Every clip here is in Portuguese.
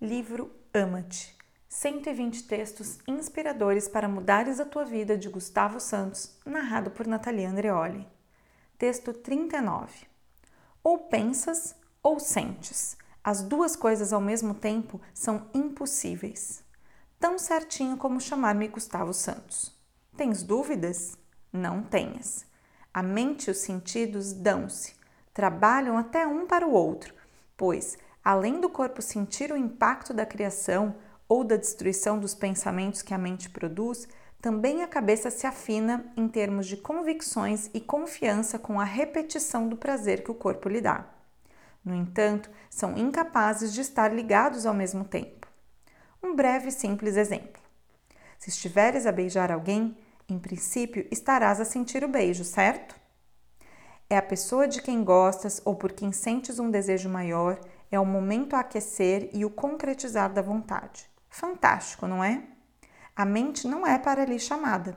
Livro Ama-te. 120 textos inspiradores para mudares a tua vida de Gustavo Santos, narrado por Natalia Andreoli. Texto 39. Ou pensas ou sentes. As duas coisas ao mesmo tempo são impossíveis. Tão certinho como chamar-me Gustavo Santos. Tens dúvidas? Não tenhas. A mente e os sentidos dão-se, trabalham até um para o outro, pois além do corpo sentir o impacto da criação ou da destruição dos pensamentos que a mente produz, também a cabeça se afina em termos de convicções e confiança com a repetição do prazer que o corpo lhe dá. No entanto, são incapazes de estar ligados ao mesmo tempo. Um breve e simples exemplo. Se estiveres a beijar alguém, em princípio estarás a sentir o beijo, certo? É a pessoa de quem gostas ou por quem sentes um desejo maior é o momento a aquecer e o concretizar da vontade. Fantástico, não é? A mente não é para ali chamada.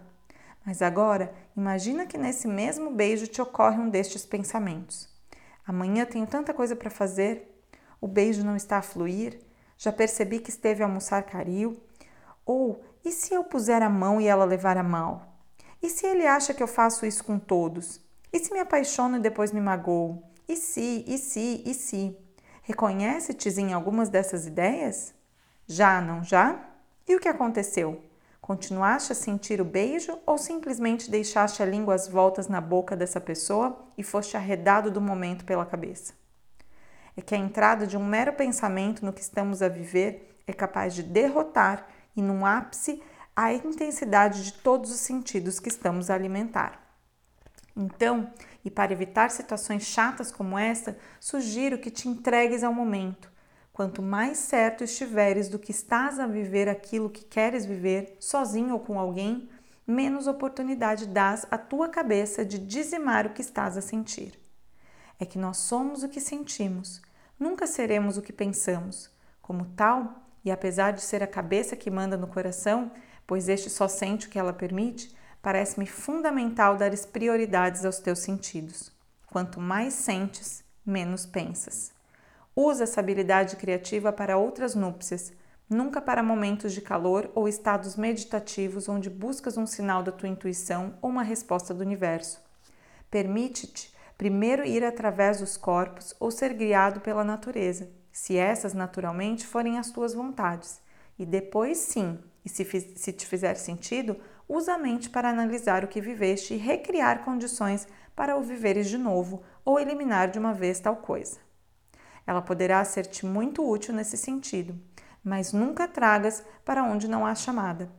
Mas agora, imagina que nesse mesmo beijo te ocorre um destes pensamentos. Amanhã tenho tanta coisa para fazer, o beijo não está a fluir, já percebi que esteve a almoçar caril. Ou, e se eu puser a mão e ela levar a mal? E se ele acha que eu faço isso com todos? E se me apaixono e depois me magoo? E se, e se, e se? Reconhece-te em algumas dessas ideias? Já, não já? E o que aconteceu? Continuaste a sentir o beijo ou simplesmente deixaste a língua às voltas na boca dessa pessoa e foste arredado do momento pela cabeça? É que a entrada de um mero pensamento no que estamos a viver é capaz de derrotar e, num ápice, a intensidade de todos os sentidos que estamos a alimentar. Então, e para evitar situações chatas como esta, sugiro que te entregues ao momento. Quanto mais certo estiveres do que estás a viver aquilo que queres viver, sozinho ou com alguém, menos oportunidade dás à tua cabeça de dizimar o que estás a sentir. É que nós somos o que sentimos, nunca seremos o que pensamos. Como tal, e apesar de ser a cabeça que manda no coração, pois este só sente o que ela permite, parece-me fundamental dares prioridades aos teus sentidos. Quanto mais sentes, menos pensas. Usa essa habilidade criativa para outras núpcias, nunca para momentos de calor ou estados meditativos onde buscas um sinal da tua intuição ou uma resposta do universo. Permite-te primeiro ir através dos corpos ou ser guiado pela natureza, se essas naturalmente forem as tuas vontades, e depois sim, e se, se te fizer sentido, usa a mente para analisar o que viveste e recriar condições para o viveres de novo ou eliminar de uma vez tal coisa. Ela poderá ser-te muito útil nesse sentido, mas nunca tragas para onde não há chamada,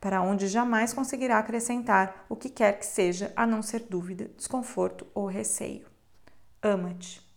para onde jamais conseguirá acrescentar o que quer que seja a não ser dúvida, desconforto ou receio. Ama-te.